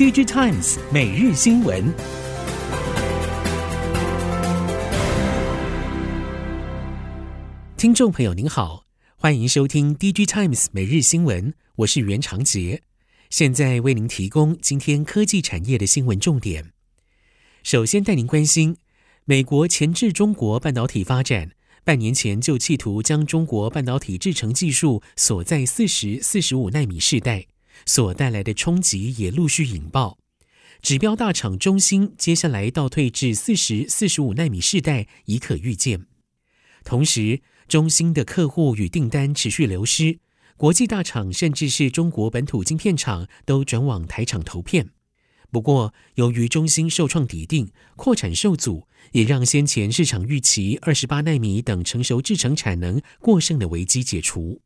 DG Times 每日新闻，听众朋友您好，欢迎收听 DG Times 每日新闻，我是袁长杰，现在为您提供今天科技产业的新闻重点。首先带您关心，美国钳制中国半导体发展，半年前就企图将中国半导体制程技术锁在四十四十五纳米世代。所带来的冲击也陆续引爆，指标大厂中芯接下来倒退至四十四十五纳米世代已可预见。同时，中芯的客户与订单持续流失，国际大厂甚至是中国本土晶片厂都转往台厂投片。不过，由于中芯受创底定，扩产受阻，也让先前市场预期二十八纳米等成熟制程产能过剩的危机解除。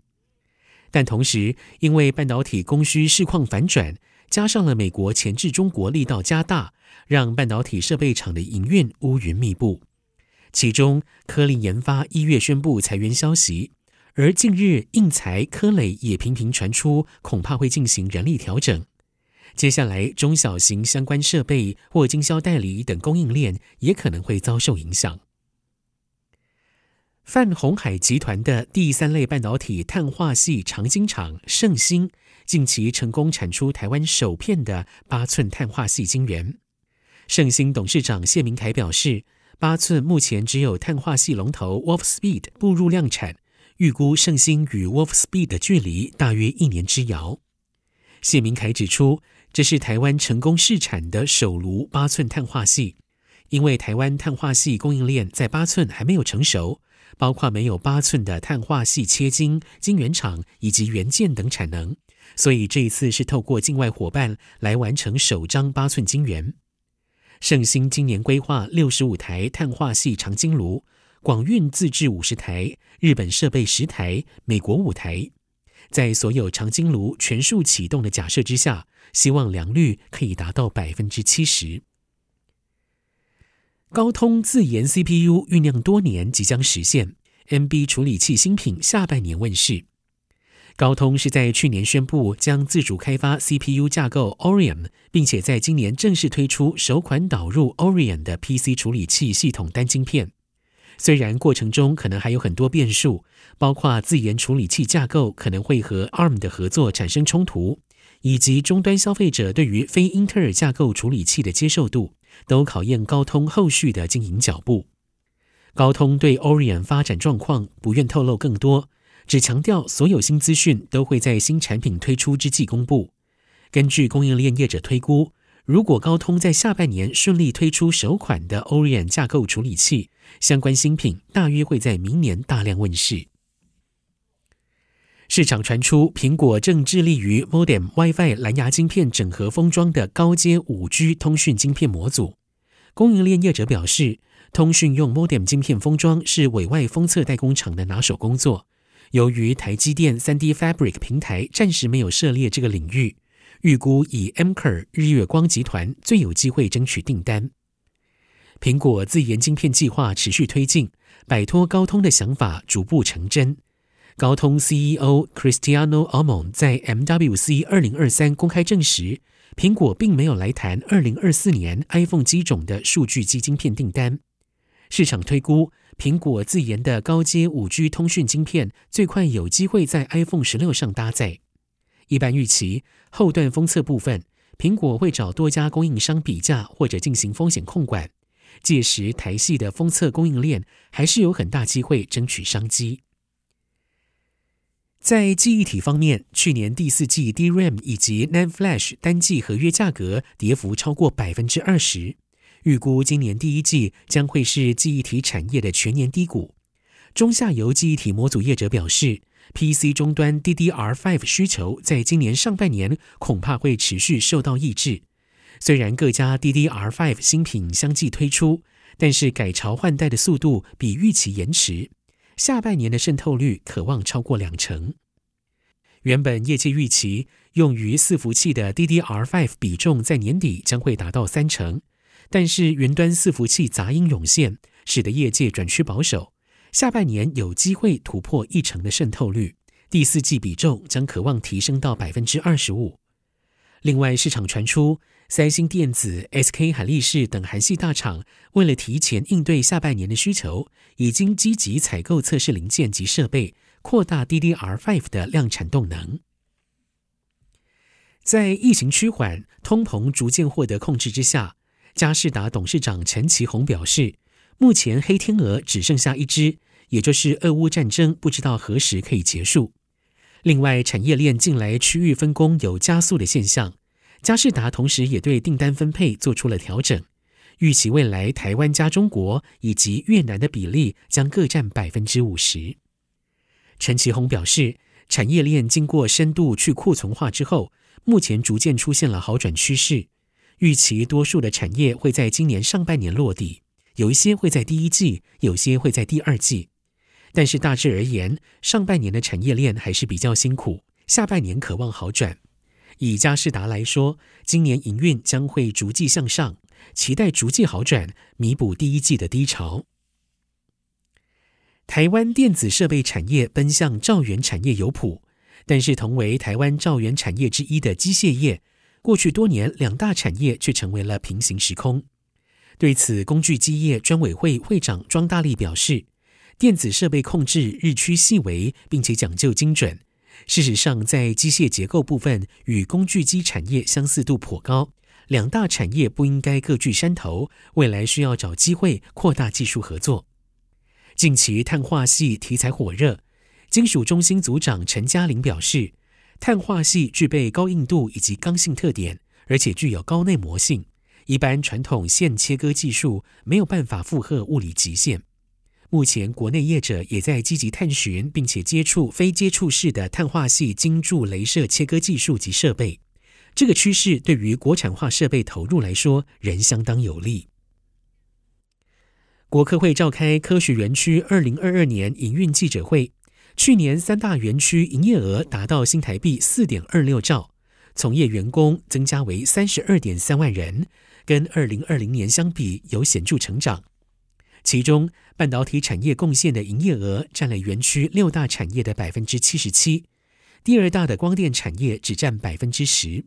但同时，因为半导体供需市况反转，加上了美国钳制中国力道加大，让半导体设备厂的营运乌云密布。其中，科林研发一月宣布裁员消息，而近日应材、科磊也频频传出恐怕会进行人力调整。接下来，中小型相关设备或经销代理等供应链也可能会遭受影响。泛鸿海集团的第三类半导体碳化系长晶厂盛兴，近期成功产出台湾首片的八寸碳化系晶圆。盛兴董事长谢明凯表示，八寸目前只有碳化系龙头 Wolfspeed 步入量产，预估盛兴与 Wolfspeed 的距离大约一年之遥。谢明凯指出，这是台湾成功试产的首炉八寸碳化系，因为台湾碳化系供应链在八寸还没有成熟。包括没有八寸的碳化系切晶、晶圆厂以及元件等产能，所以这一次是透过境外伙伴来完成首张八寸晶圆。盛兴今年规划六十五台碳化系长晶炉，广运自制五十台，日本设备十台，美国五台。在所有长晶炉全数启动的假设之下，希望良率可以达到百分之七十。高通自研 CPU 酝酿多年，即将实现。NB 处理器新品下半年问世。高通是在去年宣布将自主开发 CPU 架构 Orion，并且在今年正式推出首款导入 Orion 的 PC 处理器系统单晶片。虽然过程中可能还有很多变数，包括自研处理器架构可能会和 ARM 的合作产生冲突，以及终端消费者对于非英特尔架构处理器的接受度。都考验高通后续的经营脚步。高通对 Orion 发展状况不愿透露更多，只强调所有新资讯都会在新产品推出之际公布。根据供应链业者推估，如果高通在下半年顺利推出首款的 Orion 架构处理器，相关新品大约会在明年大量问世。市场传出，苹果正致力于 Modem WiFi 蓝牙晶片整合封装的高阶 5G 通讯晶片模组。供应链业者表示，通讯用 Modem 晶片封装是委外封测代工厂的拿手工作。由于台积电 3D Fabric 平台暂时没有涉猎这个领域，预估以 Amkor 日月光集团最有机会争取订单。苹果自研晶片计划持续推进，摆脱高通的想法逐步成真。高通 CEO Cristiano Amon 在 MWC 二零二三公开证实，苹果并没有来谈二零二四年 iPhone 机种的数据基晶片订单。市场推估，苹果自研的高阶五 G 通讯晶片最快有机会在 iPhone 十六上搭载。一般预期，后段封测部分，苹果会找多家供应商比价或者进行风险控管。届时，台系的封测供应链还是有很大机会争取商机。在记忆体方面，去年第四季 DRAM 以及 NAND Flash 单季合约价格跌幅超过百分之二十，预估今年第一季将会是记忆体产业的全年低谷。中下游记忆体模组业者表示，PC 终端 DDR5 需求在今年上半年恐怕会持续受到抑制。虽然各家 DDR5 新品相继推出，但是改朝换代的速度比预期延迟。下半年的渗透率可望超过两成。原本业界预期用于伺服器的 DDR5 比重在年底将会达到三成，但是云端伺服器杂音涌现，使得业界转趋保守。下半年有机会突破一成的渗透率，第四季比重将可望提升到百分之二十五。另外，市场传出三星电子、SK 海力士等韩系大厂为了提前应对下半年的需求，已经积极采购测试零件及设备，扩大 DDR5 的量产动能。在疫情趋缓、通膨逐渐获得控制之下，佳士达董事长陈其宏表示，目前黑天鹅只剩下一只，也就是俄乌战争，不知道何时可以结束。另外，产业链近来区域分工有加速的现象，佳士达同时也对订单分配做出了调整，预期未来台湾加中国以及越南的比例将各占百分之五十。陈其宏表示，产业链经过深度去库存化之后，目前逐渐出现了好转趋势，预期多数的产业会在今年上半年落地，有一些会在第一季，有些会在第二季。但是大致而言，上半年的产业链还是比较辛苦，下半年可望好转。以佳士达来说，今年营运将会逐季向上，期待逐季好转，弥补第一季的低潮。台湾电子设备产业奔向兆元产业有谱，但是同为台湾兆元产业之一的机械业，过去多年两大产业却成为了平行时空。对此，工具机业专委会会长庄大力表示。电子设备控制日趋细微，并且讲究精准。事实上，在机械结构部分与工具机产业相似度颇高，两大产业不应该各据山头，未来需要找机会扩大技术合作。近期碳化系题材火热，金属中心组长陈嘉玲表示，碳化系具备高硬度以及刚性特点，而且具有高耐磨性，一般传统线切割技术没有办法负荷物理极限。目前，国内业者也在积极探寻，并且接触非接触式的碳化矽晶柱镭射切割技术及设备。这个趋势对于国产化设备投入来说，仍相当有利。国科会召开科学园区二零二二年营运记者会，去年三大园区营业额达到新台币四点二六兆，从业员工增加为三十二点三万人，跟二零二零年相比有显著成长。其中，半导体产业贡献的营业额占了园区六大产业的百分之七十七，第二大的光电产业只占百分之十。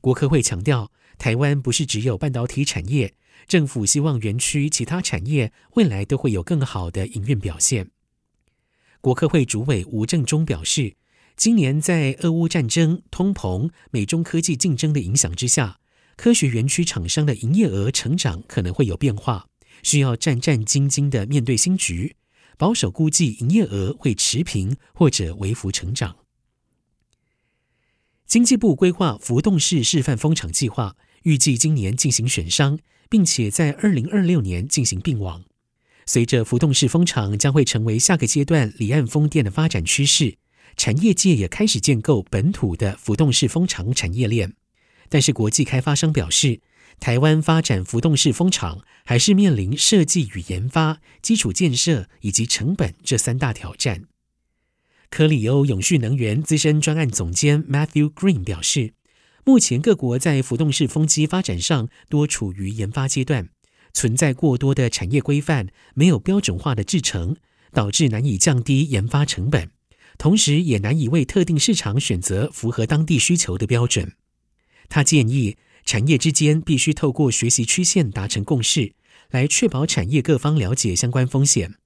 国科会强调，台湾不是只有半导体产业，政府希望园区其他产业未来都会有更好的营运表现。国科会主委吴正中表示，今年在俄乌战争、通膨、美中科技竞争的影响之下，科学园区厂商的营业额成长可能会有变化。需要战战兢兢的面对新局，保守估计营业额会持平或者微幅成长。经济部规划浮动式示范风场计划，预计今年进行选商，并且在二零二六年进行并网。随着浮动式风场将会成为下个阶段离岸风电的发展趋势，产业界也开始建构本土的浮动式风场产业链。但是国际开发商表示，台湾发展浮动式风场，还是面临设计与研发、基础建设以及成本这三大挑战。科里欧永续能源资深专案总监 Matthew Green 表示，目前各国在浮动式风机发展上多处于研发阶段，存在过多的产业规范，没有标准化的制程，导致难以降低研发成本，同时也难以为特定市场选择符合当地需求的标准。他建议，产业之间必须透过学习曲线达成共识，来确保产业各方了解相关风险，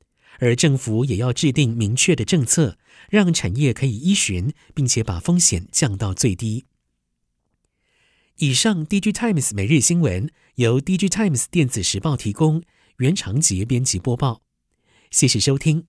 而政府也要制定明确的政策，让产业可以依循，并且把风险降到最低。以上，DG Times 每日新闻由 DG Times 电子时报提供，袁长杰编辑播报，谢谢收听。